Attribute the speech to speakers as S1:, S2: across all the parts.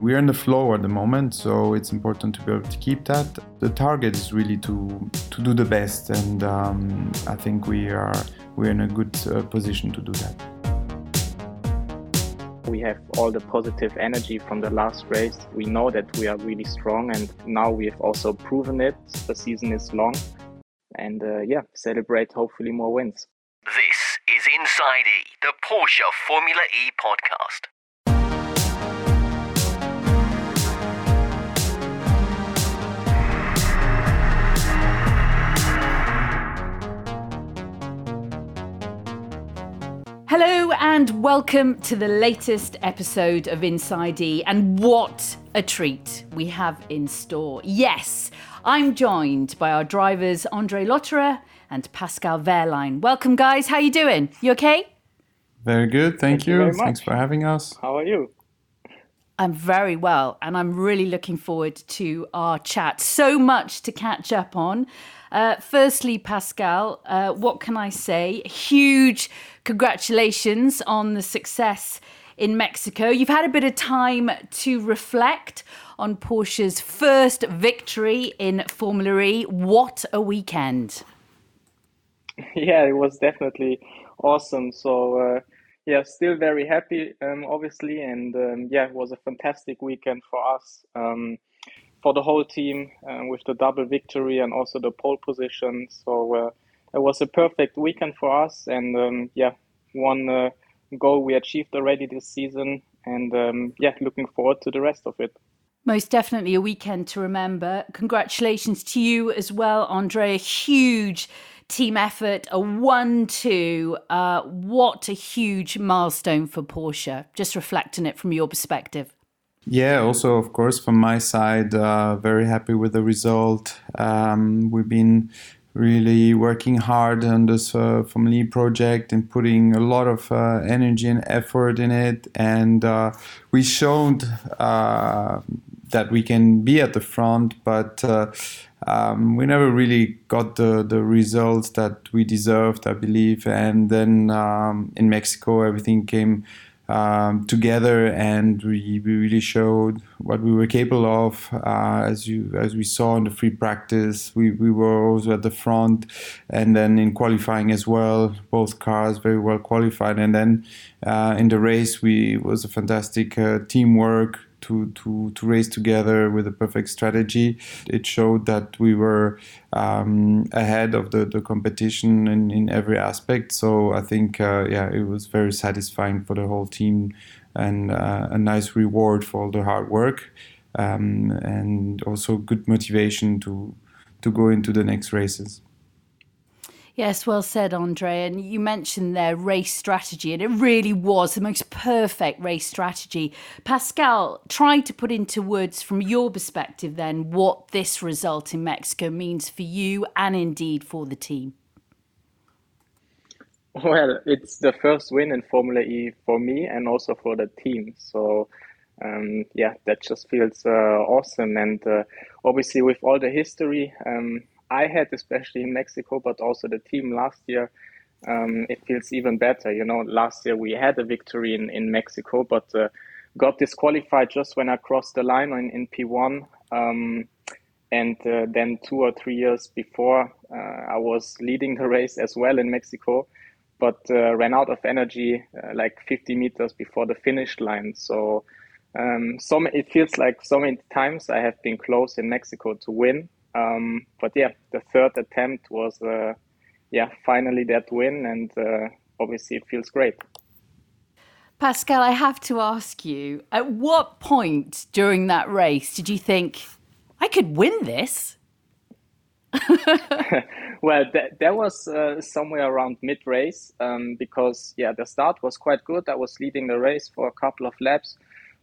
S1: We're in the flow at the moment, so it's important to be able to keep that. The target is really to to do the best, and um, I think we are we're in a good uh, position to do that.
S2: We have all the positive energy from the last race. We know that we are really strong, and now we have also proven it. The season is long, and uh, yeah, celebrate hopefully more wins.
S3: This is Inside E, the Porsche Formula E podcast.
S4: Hello and welcome to the latest episode of Inside E. And what a treat we have in store. Yes, I'm joined by our drivers Andre Lotterer and Pascal Wehrlein. Welcome, guys. How are you doing? You okay?
S1: Very good. Thank,
S2: Thank you
S1: you. Thanks for having us.
S2: How are you?
S4: I'm very well, and I'm really looking forward to our chat. So much to catch up on. Uh, firstly, Pascal, uh, what can I say? Huge congratulations on the success in Mexico. You've had a bit of time to reflect on Porsche's first victory in Formula E. What a weekend!
S2: yeah, it was definitely awesome. So uh, yeah, still very happy, um, obviously, and um, yeah, it was a fantastic weekend for us, um, for the whole team, uh, with the double victory and also the pole position. So uh, it was a perfect weekend for us, and um, yeah, one uh, goal we achieved already this season, and um, yeah, looking forward to the rest of it.
S4: Most definitely a weekend to remember. Congratulations to you as well, Andre. A huge team effort, a 1 2. Uh, what a huge milestone for Porsche. Just reflecting it from your perspective.
S1: Yeah, also, of course, from my side, uh, very happy with the result. Um, we've been really working hard on this uh, E project and putting a lot of uh, energy and effort in it. And uh, we showed uh, that we can be at the front, but uh, um, we never really got the, the results that we deserved, I believe. And then um, in Mexico, everything came um, together, and we, we really showed what we were capable of. Uh, as you as we saw in the free practice, we, we were also at the front, and then in qualifying as well, both cars very well qualified. And then uh, in the race, we was a fantastic uh, teamwork to, to, to race together with a perfect strategy. It showed that we were um, ahead of the, the competition in, in every aspect. So I think, uh, yeah, it was very satisfying for the whole team and uh, a nice reward for all the hard work um, and also good motivation to, to go into the next races.
S4: Yes, well said, Andre. And you mentioned their race strategy, and it really was the most perfect race strategy. Pascal, try to put into words from your perspective then what this result in Mexico means for you and indeed for the team.
S2: Well, it's the first win in Formula E for me and also for the team. So, um, yeah, that just feels uh, awesome. And uh, obviously, with all the history um, I had, especially in Mexico, but also the team last year, um, it feels even better. You know, last year we had a victory in, in Mexico, but uh, got disqualified just when I crossed the line in, in P1. Um, and uh, then two or three years before, uh, I was leading the race as well in Mexico, but uh, ran out of energy uh, like 50 meters before the finish line. So, um, so it feels like so many times I have been close in Mexico to win. Um, but yeah, the third attempt was, uh, yeah, finally that win, and uh, obviously it feels great.
S4: Pascal, I have to ask you at what point during that race did you think, I could win this?
S2: well, th- that was uh, somewhere around mid race um, because, yeah, the start was quite good. I was leading the race for a couple of laps,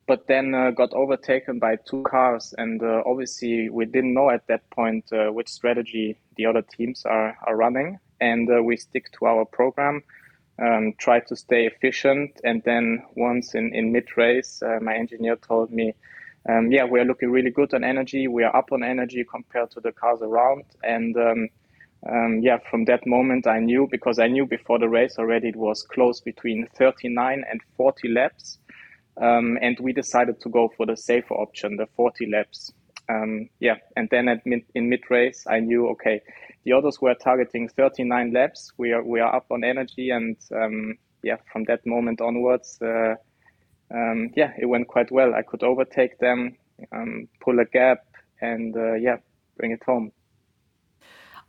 S2: but then uh, got overtaken by two cars. And uh, obviously, we didn't know at that point uh, which strategy the other teams are, are running. And uh, we stick to our program, um, try to stay efficient. And then once in, in mid race, uh, my engineer told me, um, yeah, we are looking really good on energy. We are up on energy compared to the cars around. And um, um, yeah, from that moment, I knew because I knew before the race already it was close between 39 and 40 laps. Um, and we decided to go for the safer option, the 40 laps. Um, yeah, and then mid, in mid race, I knew okay, the others were targeting 39 laps. We are we are up on energy, and um, yeah, from that moment onwards, uh, um, yeah, it went quite well. I could overtake them, um, pull a gap, and uh, yeah, bring it home.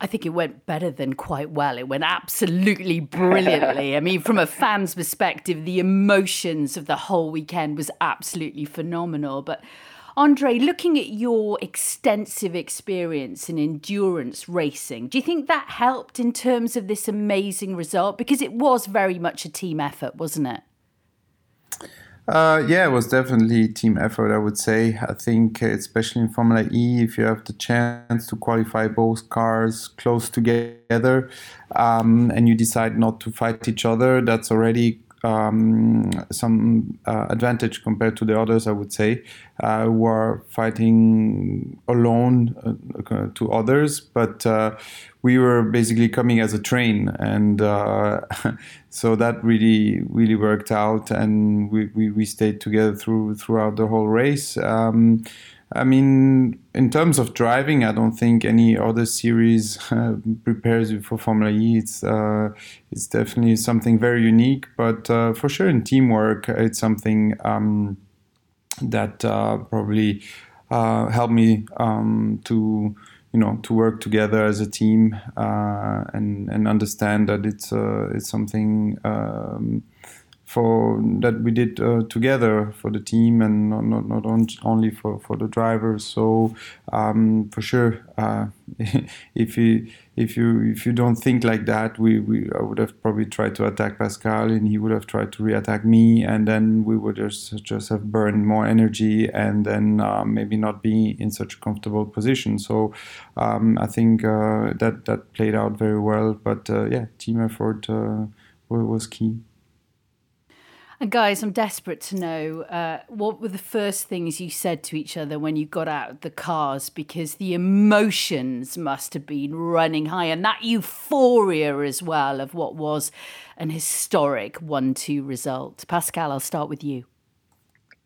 S4: I think it went better than quite well. It went absolutely brilliantly. I mean, from a fan's perspective, the emotions of the whole weekend was absolutely phenomenal. But Andre, looking at your extensive experience in endurance racing, do you think that helped in terms of this amazing result? Because it was very much a team effort, wasn't it?
S1: Uh, yeah, it was definitely team effort. I would say. I think, especially in Formula E, if you have the chance to qualify both cars close together, um, and you decide not to fight each other, that's already um, some uh, advantage compared to the others, I would say, uh, who are fighting alone uh, to others. But uh, we were basically coming as a train, and uh, so that really, really worked out, and we, we, we, stayed together through throughout the whole race. Um, I mean, in terms of driving, I don't think any other series uh, prepares you for Formula E. It's uh, it's definitely something very unique, but uh, for sure in teamwork, it's something um, that uh, probably uh, helped me um, to you know to work together as a team uh, and and understand that it's it's something. Um, for that we did uh, together for the team and not not, not on, only for, for the drivers. So um, for sure, uh, if you if you if you don't think like that, we, we I would have probably tried to attack Pascal and he would have tried to re-attack me, and then we would just just have burned more energy and then uh, maybe not be in such a comfortable position. So um, I think uh, that that played out very well. But uh, yeah, team effort uh, was key.
S4: And guys, I'm desperate to know uh, what were the first things you said to each other when you got out of the cars because the emotions must have been running high and that euphoria as well of what was an historic 1 2 result. Pascal, I'll start with you.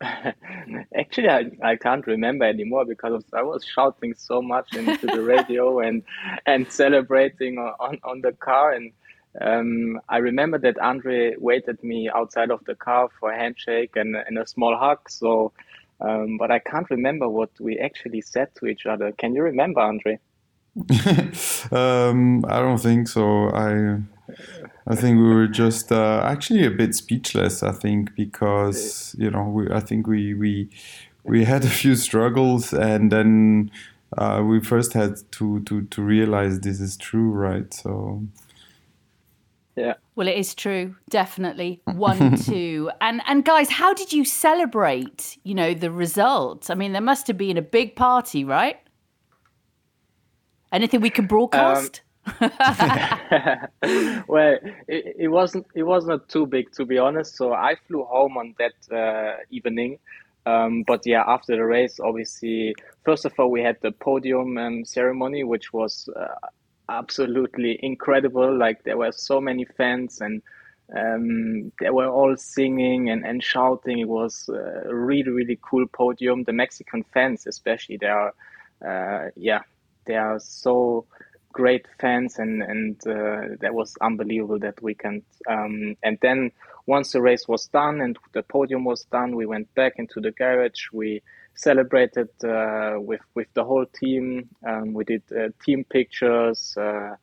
S2: Actually, I, I can't remember anymore because I was shouting so much into the radio and and celebrating on, on the car and um, I remember that Andre waited me outside of the car for a handshake and, and a small hug. So, um, but I can't remember what we actually said to each other. Can you remember, Andre?
S1: um, I don't think so. I I think we were just uh, actually a bit speechless. I think because you know we, I think we we we had a few struggles and then uh, we first had to to to realize this is true, right? So
S2: yeah.
S4: Well, it is true, definitely. One, two, and and guys, how did you celebrate? You know the result. I mean, there must have been a big party, right? Anything we can broadcast? Um,
S2: well, it, it, wasn't. It was not too big, to be honest. So I flew home on that uh, evening. Um, but yeah, after the race, obviously, first of all, we had the podium um, ceremony, which was uh, absolutely incredible. Like there were so many fans and um, they were all singing and, and shouting. It was a really, really cool podium. The Mexican fans, especially, they are, uh, yeah, they are so great fans and, and uh, that was unbelievable that weekend. Um, and then once the race was done and the podium was done, we went back into the garage. We celebrated uh, with with the whole team. Um, we did uh, team pictures. Uh,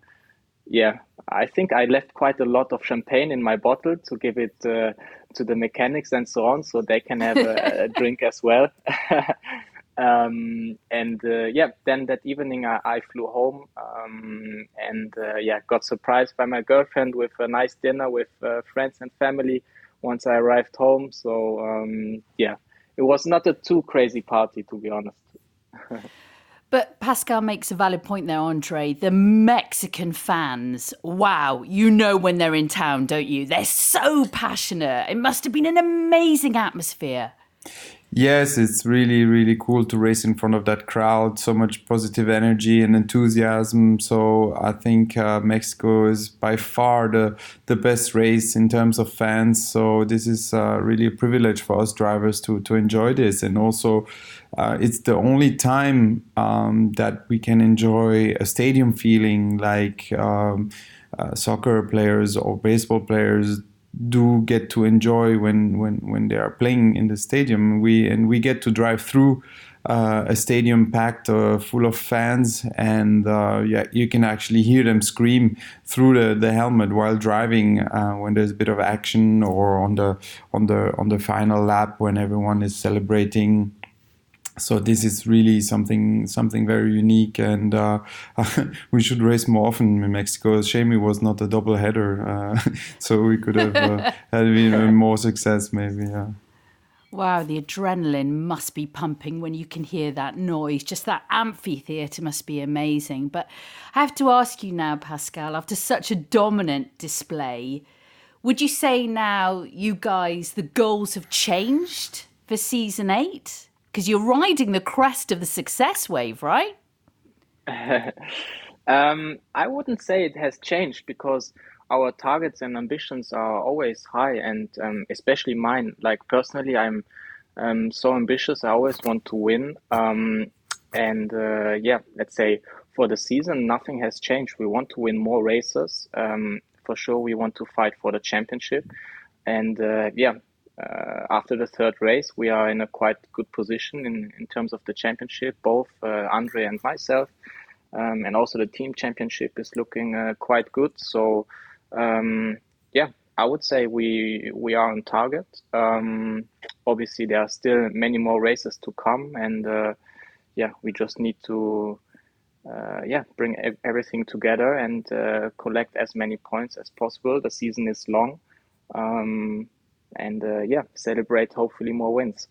S2: yeah, I think I left quite a lot of champagne in my bottle to give it uh, to the mechanics and so on, so they can have a, a drink as well. um, and uh, yeah, then that evening I, I flew home um, and uh, yeah, got surprised by my girlfriend with a nice dinner with friends and family once I arrived home. So um, yeah, it was not a too crazy party, to be honest.
S4: But Pascal makes a valid point there, Andre. The Mexican fans, wow, you know when they're in town, don't you? They're so passionate. It must have been an amazing atmosphere.
S1: Yes, it's really, really cool to race in front of that crowd. So much positive energy and enthusiasm. So I think uh, Mexico is by far the the best race in terms of fans. So this is uh, really a privilege for us drivers to to enjoy this, and also uh, it's the only time um, that we can enjoy a stadium feeling like. Um, uh, soccer players or baseball players do get to enjoy when when when they are playing in the stadium. We and we get to drive through uh, a stadium packed uh, full of fans, and uh, yeah, you can actually hear them scream through the, the helmet while driving uh, when there's a bit of action or on the on the on the final lap when everyone is celebrating so this is really something something very unique, and uh, we should race more often in Mexico. Shame it was not a double header, uh, so we could have uh, had even more success, maybe. Yeah.
S4: Wow, the adrenaline must be pumping when you can hear that noise. Just that amphitheatre must be amazing. But I have to ask you now, Pascal, after such a dominant display, would you say now you guys the goals have changed for season eight? Because you're riding the crest of the success wave, right?
S2: um, I wouldn't say it has changed because our targets and ambitions are always high, and um, especially mine. Like personally, I'm um, so ambitious. I always want to win. Um, and uh, yeah, let's say for the season, nothing has changed. We want to win more races. Um, for sure, we want to fight for the championship. And uh, yeah, uh, after the third race, we are in a quite good position in, in terms of the championship, both uh, Andre and myself. Um, and also the team championship is looking uh, quite good. So, um, yeah, I would say we we are on target. Um, obviously, there are still many more races to come, and uh, yeah, we just need to uh, yeah bring ev- everything together and uh, collect as many points as possible. The season is long. Um, and uh, yeah, celebrate hopefully more wins.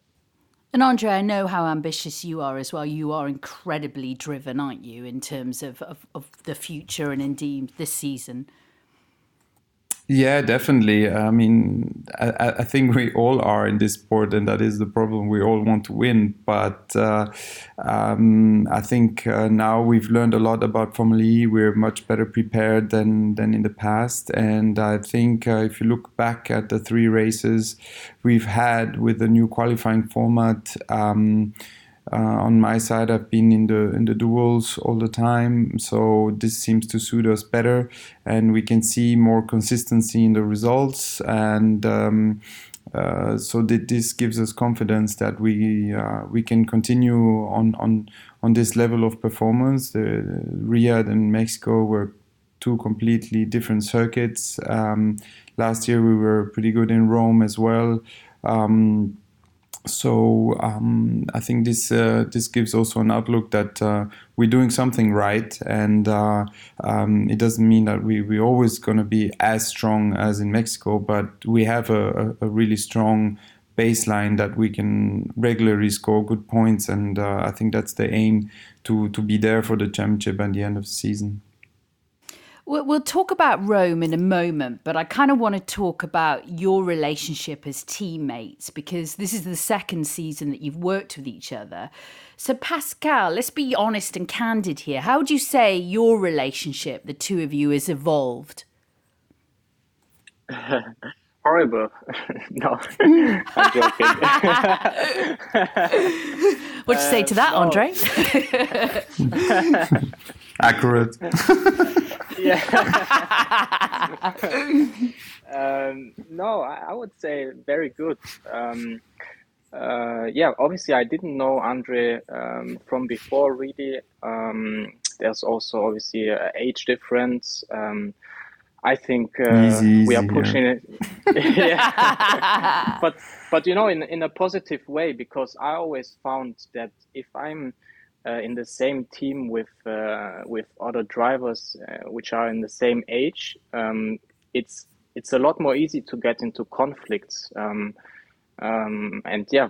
S4: and Andre, I know how ambitious you are as well. You are incredibly driven, aren't you, in terms of, of, of the future and indeed this season?
S1: Yeah, definitely. I mean, I, I, think we all are in this sport, and that is the problem. We all want to win, but uh, um, I think uh, now we've learned a lot about Formula E. We're much better prepared than than in the past, and I think uh, if you look back at the three races we've had with the new qualifying format. Um, uh, on my side, I've been in the in the duels all the time, so this seems to suit us better, and we can see more consistency in the results, and um, uh, so this gives us confidence that we uh, we can continue on on on this level of performance. The Riyadh and Mexico were two completely different circuits. Um, last year we were pretty good in Rome as well. Um, so um, I think this uh, this gives also an outlook that uh, we're doing something right, and uh, um, it doesn't mean that we we always going to be as strong as in Mexico, but we have a, a, really strong baseline that we can regularly score good points, and uh, I think that's the aim to to be there for the championship at the end of the season.
S4: We'll talk about Rome in a moment, but I kind of want to talk about your relationship as teammates because this is the second season that you've worked with each other. So, Pascal, let's be honest and candid here. How would you say your relationship, the two of you, has evolved?
S2: Horrible. no, I'm joking.
S4: What'd you say to that, uh,
S1: Andre? Accurate
S2: yeah. um, no, I, I, would say very good. Um, uh, yeah, obviously I didn't know Andre um, from before. Really, um, there's also obviously a age difference. Um, I think uh, easy, we are pushing yeah. it. yeah. but but you know, in in a positive way because I always found that if I'm uh, in the same team with uh, with other drivers uh, which are in the same age, um, it's it's a lot more easy to get into conflicts. Um, um, and yeah,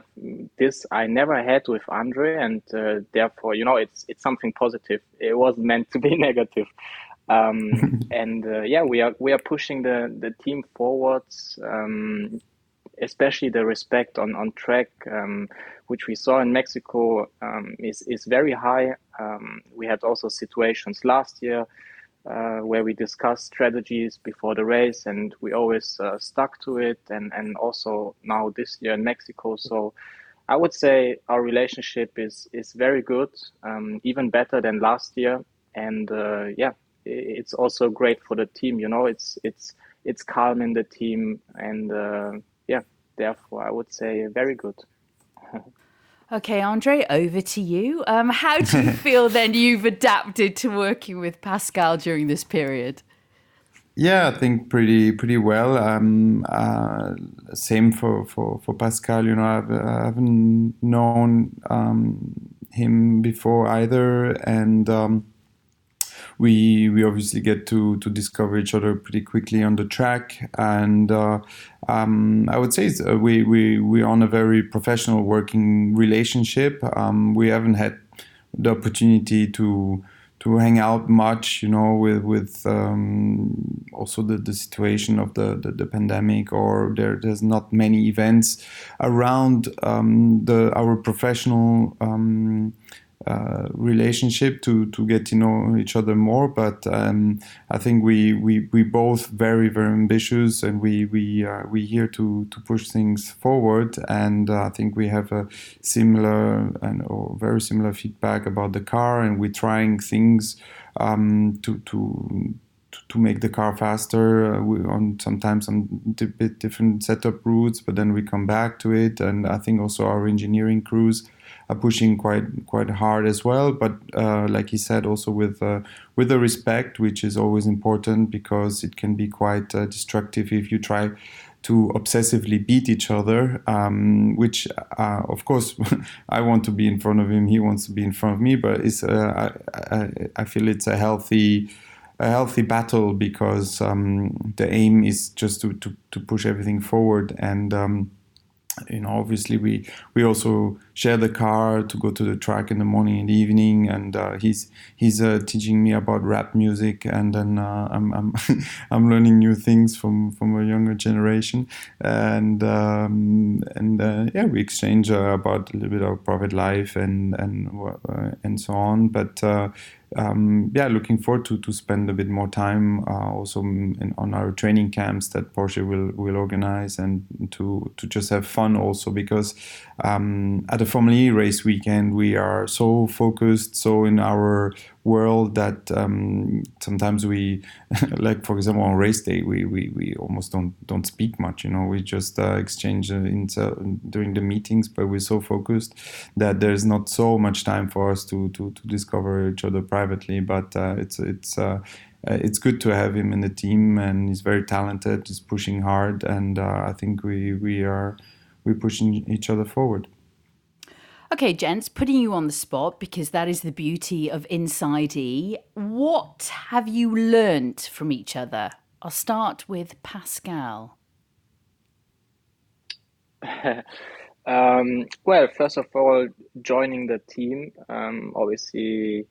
S2: this I never had with Andre, and uh, therefore, you know, it's it's something positive. It wasn't meant to be negative. Um, and uh, yeah, we are we are pushing the the team forwards. Especially the respect on on track, um, which we saw in Mexico, um, is is very high. Um, we had also situations last year. Uh, where we discussed strategies before the race, and we always uh, stuck to it. And and also now this year in Mexico, so I would say our relationship is is very good, um, even better than last year. And uh, yeah, it's also great for the team. You know, it's it's it's calm in the team, and uh, yeah, therefore I would say very good.
S4: Okay, Andre, over to you. Um, how do you feel then you've adapted to working with Pascal during this period?
S1: Yeah, I think pretty pretty well. Um, uh, same for, for, for Pascal. You know, I've, I haven't known um, him before either, and um, we we obviously get to to discover each other pretty quickly on the track, and uh, um, I would say uh, we we we're on a very professional working relationship. Um, we haven't had the opportunity to to hang out much, you know, with with um, also the, the situation of the, the, the, pandemic, or there there's not many events around um, the our professional um, uh, relationship to to get to know each other more. But um, I think we we we both very very ambitious, and we we uh, we here to to push things forward. And uh, I think we have a similar and or very similar feedback about the car, and we're trying things um, to to to make the car faster uh, on sometimes on a bit different setup routes but then we come back to it and i think also our engineering crews are pushing quite quite hard as well. But uh, like he said, also with uh, with the respect, which is always important because it can be quite uh, destructive if you try to obsessively beat each other. Um, which, uh, of course, I want to be in front of him, he wants to be in front of me. But it's uh, I, I feel it's a healthy a healthy battle because um, the aim is just to, to, to push everything forward and um, you know obviously we we also share the car to go to the track in the morning and evening and uh, he's he's uh, teaching me about rap music and then uh, I'm I'm, I'm learning new things from from a younger generation and um, and uh, yeah we exchange uh, about a little bit of private life and and uh, and so on. But um, yeah, looking forward to, to spend a bit more time uh, also in, on our training camps that Porsche will will organize and to to just have fun also because um, at the Formula E race weekend we are so focused, so in our world that um, sometimes we, like for example on race day, we, we, we almost don't don't speak much. You know, we just uh, exchange uh, during the meetings, but we're so focused that there's not so much time for us to to, to discover each other privately. But uh, it's it's. Uh, uh, it's good to have him in the team, and he's very talented. He's pushing hard, and I think we we are we're pushing each other forward.
S4: Okay, gents, putting you on the spot because that is the beauty of Inside E. What have you learnt from each other? I'll start with Pascal.
S2: um, well, first of all, joining the team, um, obviously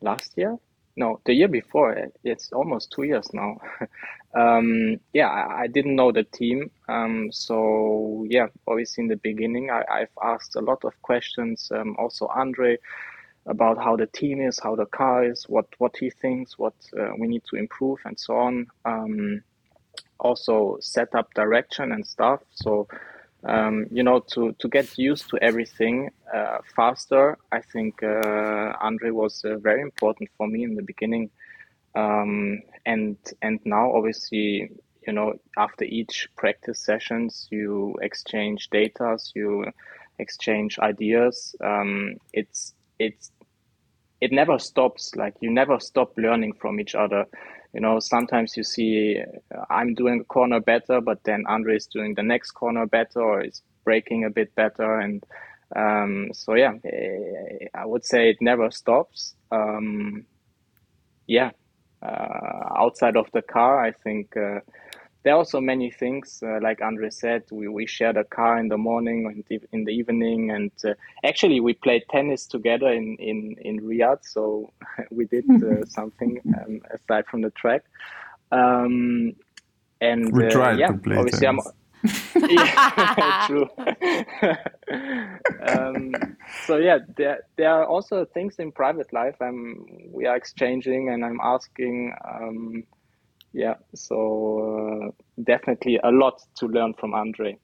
S2: last year, no, the year before. It's almost two years now. um, yeah, I, I, didn't know the team. Um, so yeah, obviously in the beginning, I, have asked a lot of questions. Um, also Andre about how the team is, how the car is, what what he thinks, what uh, we need to improve, and so on. Um, also set up direction and stuff. So um, you know, to, to get used to everything uh, faster, I think uh, Andre was uh, very important for me in the beginning. Um, and and now, obviously, you know, after each practice sessions, you exchange data, you exchange ideas. Um, it's it's it never stops. Like you never stop learning from each other you know sometimes you see uh, i'm doing a corner better but then andre is doing the next corner better or is braking a bit better and um, so yeah eh, i would say it never stops um, yeah outside of the car i think uh, there are also many things, uh, like Andre said, we, we shared a car in the morning and in the evening. And uh, actually, we played tennis together in, in, in Riyadh. So we did uh, something um, aside from the track. Um, and
S1: we uh, tried yeah, to play obviously tennis.
S2: Yeah, true. um, so yeah, there there are also things in private life. I'm we are exchanging, and I'm asking. Um, yeah, so uh, definitely a lot to learn from Andre.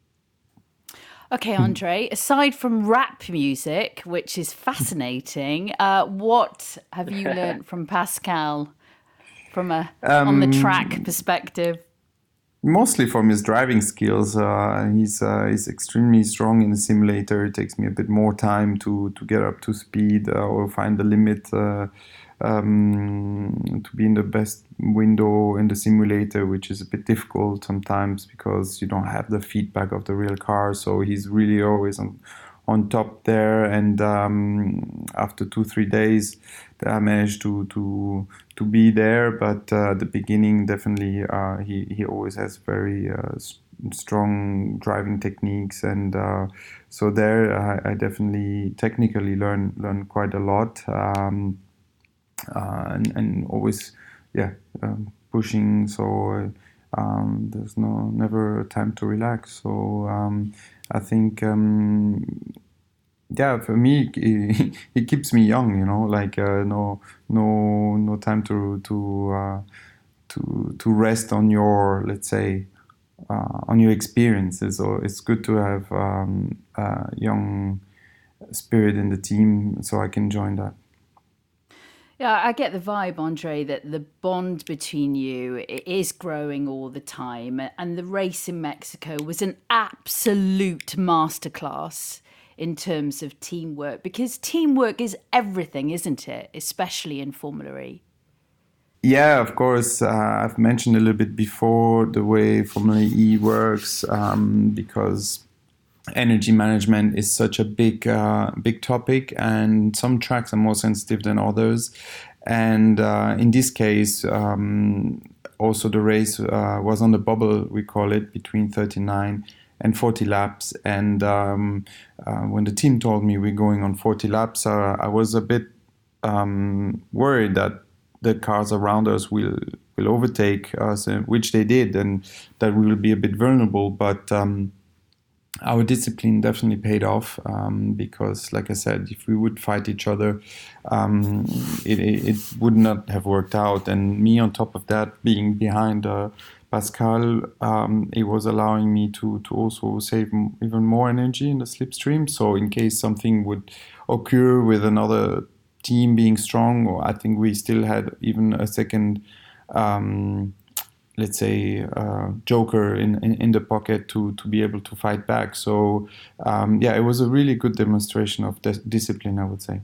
S4: Okay, Andre, aside from rap music, which is fascinating, uh, what have you learned from Pascal from a um, on the um, track perspective?
S1: Mostly from his driving skills. Uh, he's uh, he's extremely strong in the simulator. It takes me a bit more time to to get up to speed uh, or find the limit uh, um, to be in the best window in the simulator, which is a bit difficult sometimes because you don't have the feedback of the real car. So he's really always on on top there. And um, after two three days, I managed to to to be there. But uh, the beginning, definitely, uh, he he always has very uh, strong driving techniques and uh, so there I, I, definitely technically learn learn quite a lot um, uh, and, and always yeah um, pushing so um, there's no never a time to relax so um, I think um, yeah for me it, it, keeps me young you know like uh, no no no time to to uh, to to rest on your let's say uh, on your experiences. So it's good to have um, young spirit in the team so I can join that
S4: yeah, I get the vibe, Andre, that the bond between you is growing all the time. And the race in Mexico was an absolute masterclass in terms of teamwork because teamwork is everything, isn't it? Especially in Formula E.
S1: Yeah, of course. Uh, I've mentioned a little bit before the way Formula E works um, because energy management is such a big uh, big topic, and some tracks are more sensitive than others. And uh, in this case, um, also the race uh, was on the bubble, we call it, between 39 and 40 laps. And um, uh, when the team told me we're going on 40 laps, uh, I was a bit um, worried that the cars around us will will overtake us, uh, which they did, and that we will be a bit vulnerable. But um, our discipline definitely paid off um, because, like I said, if we would fight each other, um, it, it, would not have worked out. And me, on top of that, being behind uh, Pascal, um, it was allowing me to, to also save even more energy in the slipstream. So, in case something would occur with another team being strong, or I think we still had even a second um, let's say uh, joker in, in, in, the pocket to to be able to fight back. So um, yeah it was a really good demonstration of discipline i would say.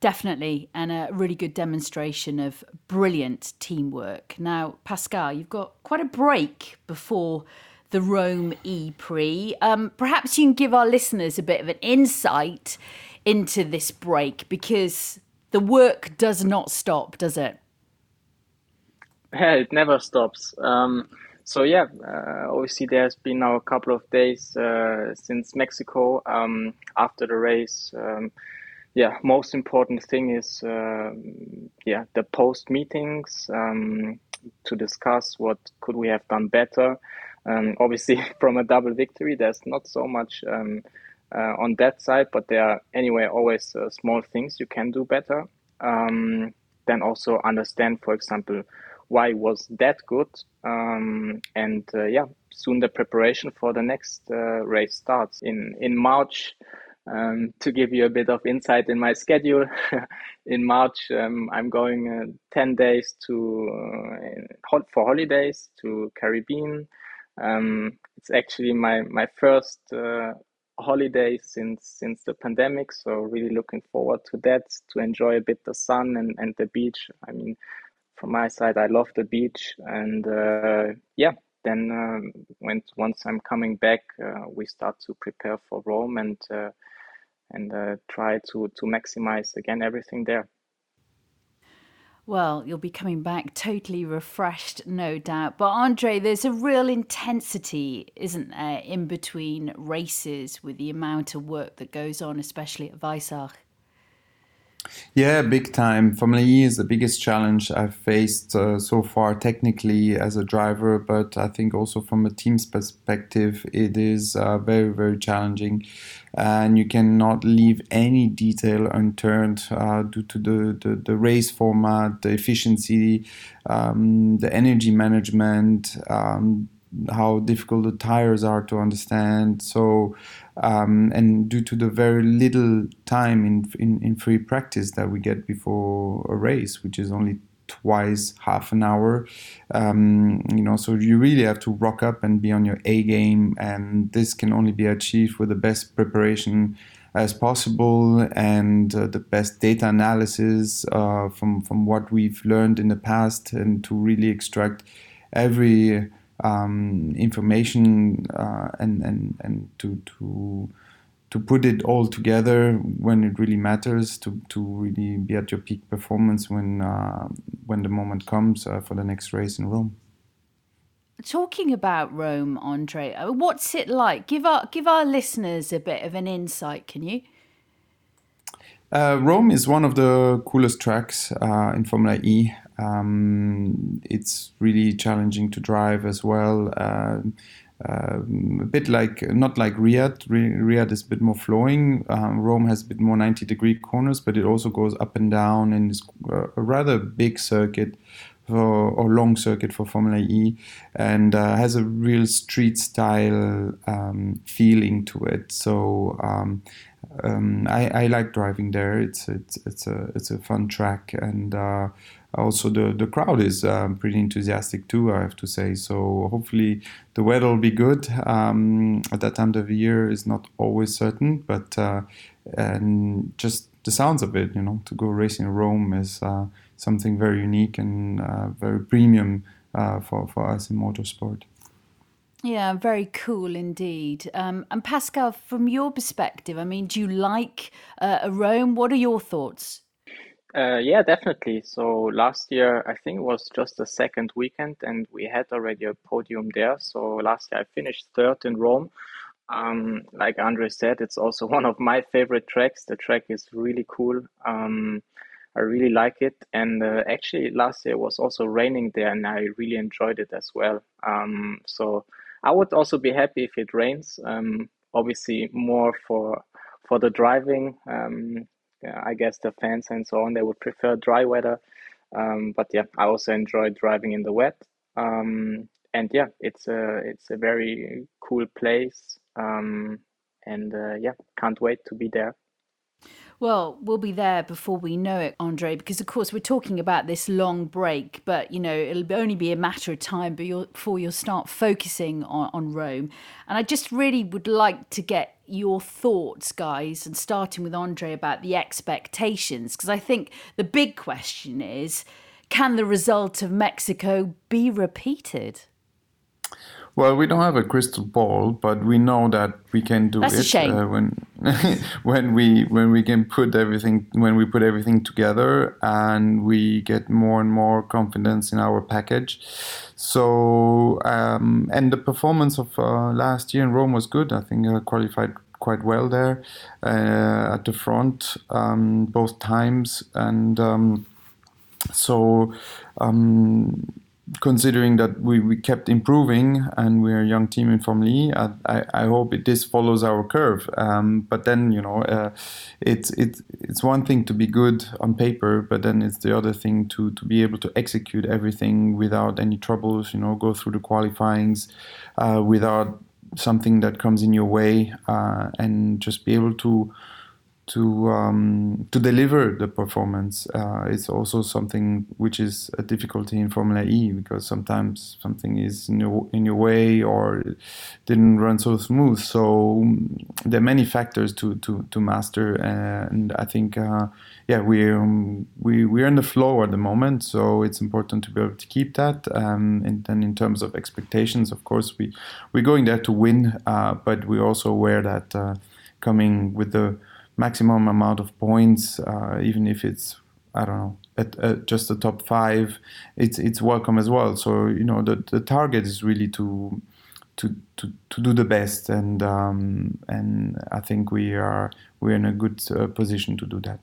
S4: Definitely and a really good demonstration of brilliant teamwork. Now pascal you've got quite a break before the rome e prix. Um, perhaps you can give our listeners a bit of an insight into this break because the work does not stop does it
S2: yeah, it never stops. Um, so yeah, uh, obviously there's been now a couple of days uh, since Mexico um, after the race. Um, yeah, most important thing is uh, yeah the post meetings um, to discuss what could we have done better. Um, obviously, from a double victory, there's not so much uh, on that side, but there are anyway always uh, small things you can do better. then also understand, for example why was that good? Um, and uh, yeah soon the preparation for the next uh, race starts in in march. Um, to give you a bit of insight in my schedule in march um, i'm going uh, 10 days to uh, for holidays to caribbean. Um, it's actually my my first uh, holiday since since the pandemic so really looking forward to that to enjoy a bit the sun and, and the beach. I mean from my side, I love the beach, and uh, yeah, then um, when once I'm coming back, uh, we start to prepare for Rome and uh, and uh, try to to maximize again everything there.
S4: Well, you'll be coming back totally refreshed, no doubt. But Andre, there's a real intensity, isn't there, in between races with the amount of work that goes on, especially at Weissach.
S1: Yeah, big time. Formula E is the biggest challenge I've faced uh, so far, technically as a driver, but I think also from a team's perspective, it is uh, very, very challenging. And you cannot leave any detail unturned uh, due to the, the, the, race format, the efficiency, um, the energy management. Um, how difficult the tires are to understand. So, um, and due to the very little time in, in, in free practice that we get before a race, which is only twice half an hour um, you know so you really have to rock up and be on your a game and this can only be achieved with the best preparation as possible and uh, the best data analysis uh, from from what we've learned in the past and to really extract every um, information uh, and and and to to to put it all together when it really matters to to really be at your peak performance when uh, when the moment comes uh, for the next race in Rome.
S4: Talking about Rome, Andre, uh, what's it like? Give our give our listeners a bit of an insight, can you?
S1: Uh, Rome is one of the coolest tracks uh, in Formula E. Um, it's really challenging to drive as well. Uh, uh, a bit like not like Riyadh. Riyadh is a bit more flowing. Um, Rome has a bit more 90 degree corners, but it also goes up and down and is a rather big circuit for, or long circuit for Formula E, and uh, has a real street style um, feeling to it. So um, um, I, I, like driving there. It's it's it's a it's a fun track, and uh, also the the crowd is um, pretty enthusiastic too. I have to say. So hopefully the weather will be good. Um, at that time of the year is not always certain, but uh, and just the sounds of it, you know, to go racing in Rome is uh, something very unique and uh, very premium uh, for for us in motorsport.
S4: Yeah, very cool indeed. Um, and Pascal, from your perspective, I mean, do you like uh, Rome? What are your thoughts?
S2: Uh, yeah, definitely. So last year, I think it was just the second weekend, and we had already a podium there. So last year, I finished third in Rome. Um, like Andre said, it's also one of my favorite tracks. The track is really cool. Um, I really like it. And uh, actually, last year was also raining there, and I really enjoyed it as well. Um, so I would also be happy if it rains. Um, obviously, more for for the driving. I guess the fans and so on they would prefer dry weather. Um, but yeah, I also enjoy driving in the wet. Um, and yeah, it's a it's a very cool place. Um, and uh, yeah, can't wait to be there.
S4: Well, we'll be there before we know it, Andre, because of course we're talking about this long break, but you know, it'll only be a matter of time before you'll start focusing on, on Rome. And I just really would like to get your thoughts, guys, and starting with Andre about the expectations, because I think the big question is can the result of Mexico be repeated?
S1: Well, we don't have a crystal ball, but we know that we can do
S4: That's
S1: it
S4: a shame. Uh,
S1: when when we when we can put everything when we put everything together and we get more and more confidence in our package. So um, and the performance of uh, last year in Rome was good. I think I qualified quite well there uh, at the front um, both times and. Um, so um, considering that we, we kept improving and we're a young team in I, I hope it, this follows our curve. Um, but then, you know, uh, it's, it's, it's one thing to be good on paper, but then it's the other thing to, to be able to execute everything without any troubles, you know, go through the qualifyings uh, without something that comes in your way uh, and just be able to to um, to deliver the performance. Uh, it's also something which is a difficulty in Formula E because sometimes something is in your, in your way or didn't run so smooth. So um, there are many factors to to, to master, and I think uh, yeah we um, we we're in the flow at the moment. So it's important to be able to keep that. Um, and then in terms of expectations, of course we we're going there to win, uh, but we're also aware that uh, coming with the maximum amount of points, uh, even if it's I don't know at, at, just the top five, it's it's welcome as well. So you know the the target is really to to to, to do the best, and um, and I think we are we're in a good uh, position to do that.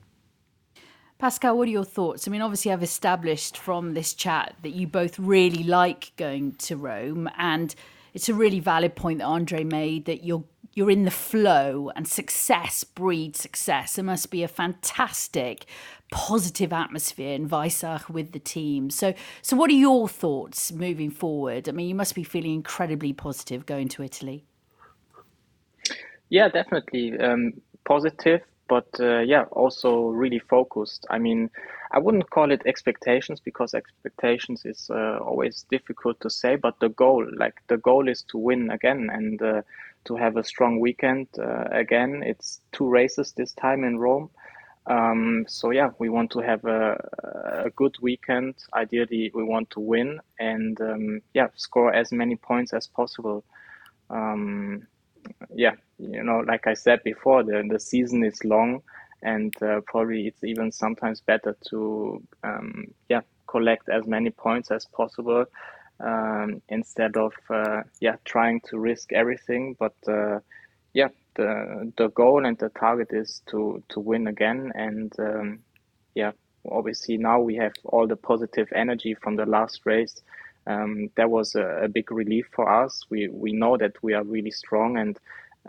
S4: Pascal, what are your thoughts? I mean, obviously, I've established from this chat that you both really like going to Rome, and it's a really valid point that Andre made that you're you're in the flow and success breeds success. There must be a fantastic positive atmosphere in Weissach with the team. So so what are your thoughts moving forward? I mean, you must be feeling incredibly positive going to Italy.
S2: Yeah, definitely um, positive, but uh, yeah, also really focused. I mean, I wouldn't call it expectations because expectations is uh, always difficult to say, but the goal, like the goal is to win again and uh, to have a strong weekend uh, again. It's two races this time in Rome. Um, so yeah, we want to have a, a good weekend. Ideally, we want to win and um, yeah, score as many points as possible. Um, yeah, you know, like I said before, the the season is long, and uh, probably it's even sometimes better to um, yeah collect as many points as possible um, instead of uh, yeah trying to risk everything. But uh, yeah, the the goal and the target is to to win again, and um, yeah, obviously now we have all the positive energy from the last race. Um, that was a, a, big relief for us. We we know that we are really strong, and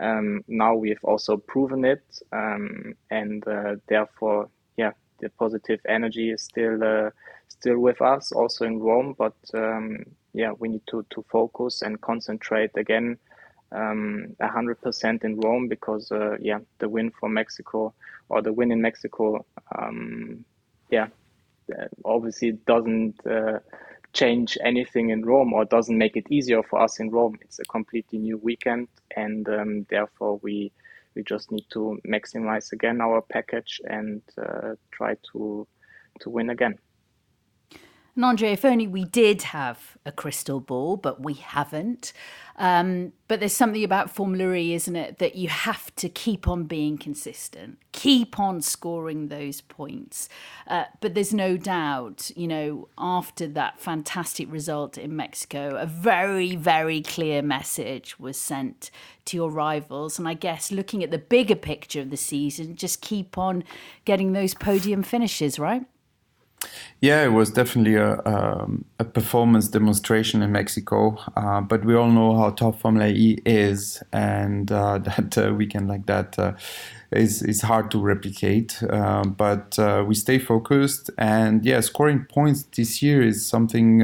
S2: um, now we've also proven it, um, and uh, therefore, yeah, the positive energy is still uh, still with us, also in Rome. But um, yeah, we need to to focus and concentrate again, um, hundred percent in Rome because uh, yeah, the win for Mexico or the win in Mexico, um, yeah, uh, obviously doesn't uh, change anything in Rome or doesn't make it easier for us in Rome. It's a completely new weekend, and um, therefore we we just need to maximize again our package and uh, try to to win again.
S4: And Andre, if only we did have a crystal ball, but we haven't. Um, but there's something about Formula E, isn't it, that you have to keep on being consistent, keep on scoring those points. Uh, but there's no doubt, you know, after that fantastic result in Mexico, a very, very clear message was sent to your rivals. And I guess looking at the bigger picture of the season, just keep on getting those podium finishes, right?
S1: Yeah, it was definitely a, um, a performance demonstration in Mexico. Uh, but we all know how tough Formula E is, and uh, that uh, weekend like that uh, is is hard to replicate. Uh, but uh, we stay focused, and yeah, scoring points this year is something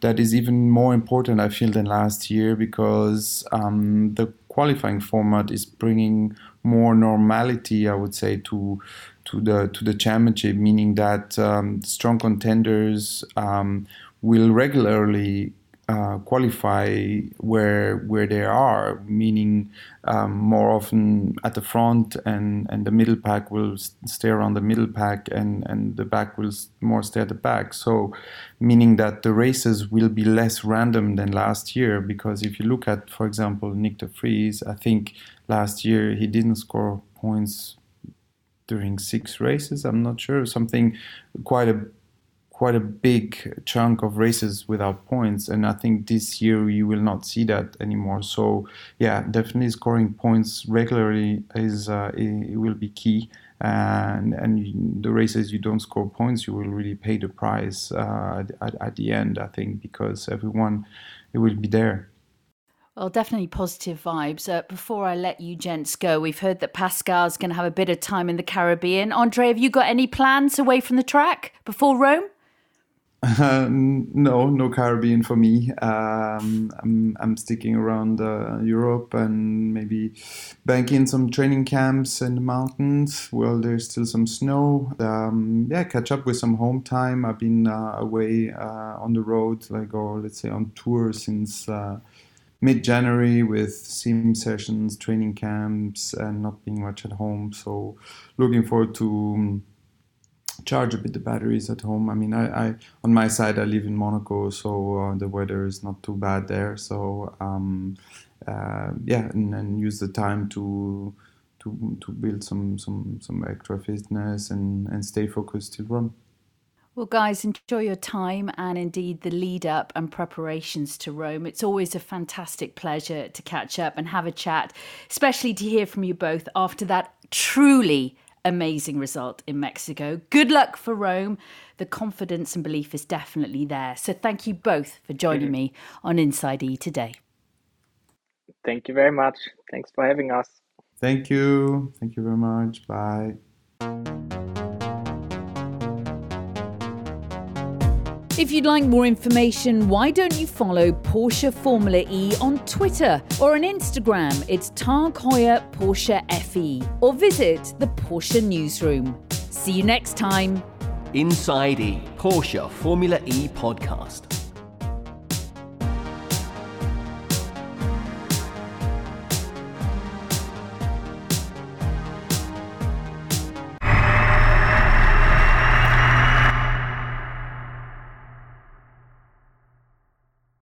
S1: that is even more important, I feel, than last year because um, the qualifying format is bringing more normality, I would say, to to the to the championship, meaning that um, strong contenders um, will regularly uh, qualify where where they are, meaning um, more often at the front, and, and the middle pack will stay around the middle pack, and, and the back will more stay at the back. So, meaning that the races will be less random than last year. Because if you look at, for example, Nyck de Vries, I think last year he didn't score points during six races. I'm not sure something quite a quite a big chunk of races without points, and I think this year you will not see that anymore. So yeah, definitely scoring points regularly is uh, it, will be key. And and the races you don't score points, you will really pay the price uh, at, at the end. I think because everyone it will be there.
S4: Well, definitely positive vibes. Uh, before I let you gents go, we've heard that Pascal's going to have a bit of time in the Caribbean. Andre, have you got any plans away from the track before Rome?
S1: Uh, no, no Caribbean for me. Um, I'm, I'm sticking around uh, Europe and maybe banking some training camps in the mountains. Well, there's still some snow. Um, yeah, catch up with some home time. I've been uh, away uh, on the road, like or let's say on tour since uh, mid January with sim sessions, training camps, and not being much at home. So looking forward to um, charge a bit the batteries at home. I mean, I, I on my side I live in Monaco, so uh, the weather is not too bad there. So um, uh, yeah, and, and use the time to to to build some some some extra fitness and and stay focused to run.
S4: Well, guys, enjoy your time and indeed the lead up and preparations to Rome. It's always a fantastic pleasure to catch up and have a chat, especially to hear from you both after that truly amazing result in Mexico. Good luck for Rome. The confidence and belief is definitely there. So thank you both for joining me on Inside E today.
S2: Thank you very much. Thanks for having us.
S1: Thank you. Thank you very much. Bye.
S4: If you'd like more information, why don't you follow Porsche Formula E on Twitter or on Instagram? It's Heuer Porsche FE or visit the Porsche newsroom. See you next time.
S3: Inside E Porsche Formula E podcast.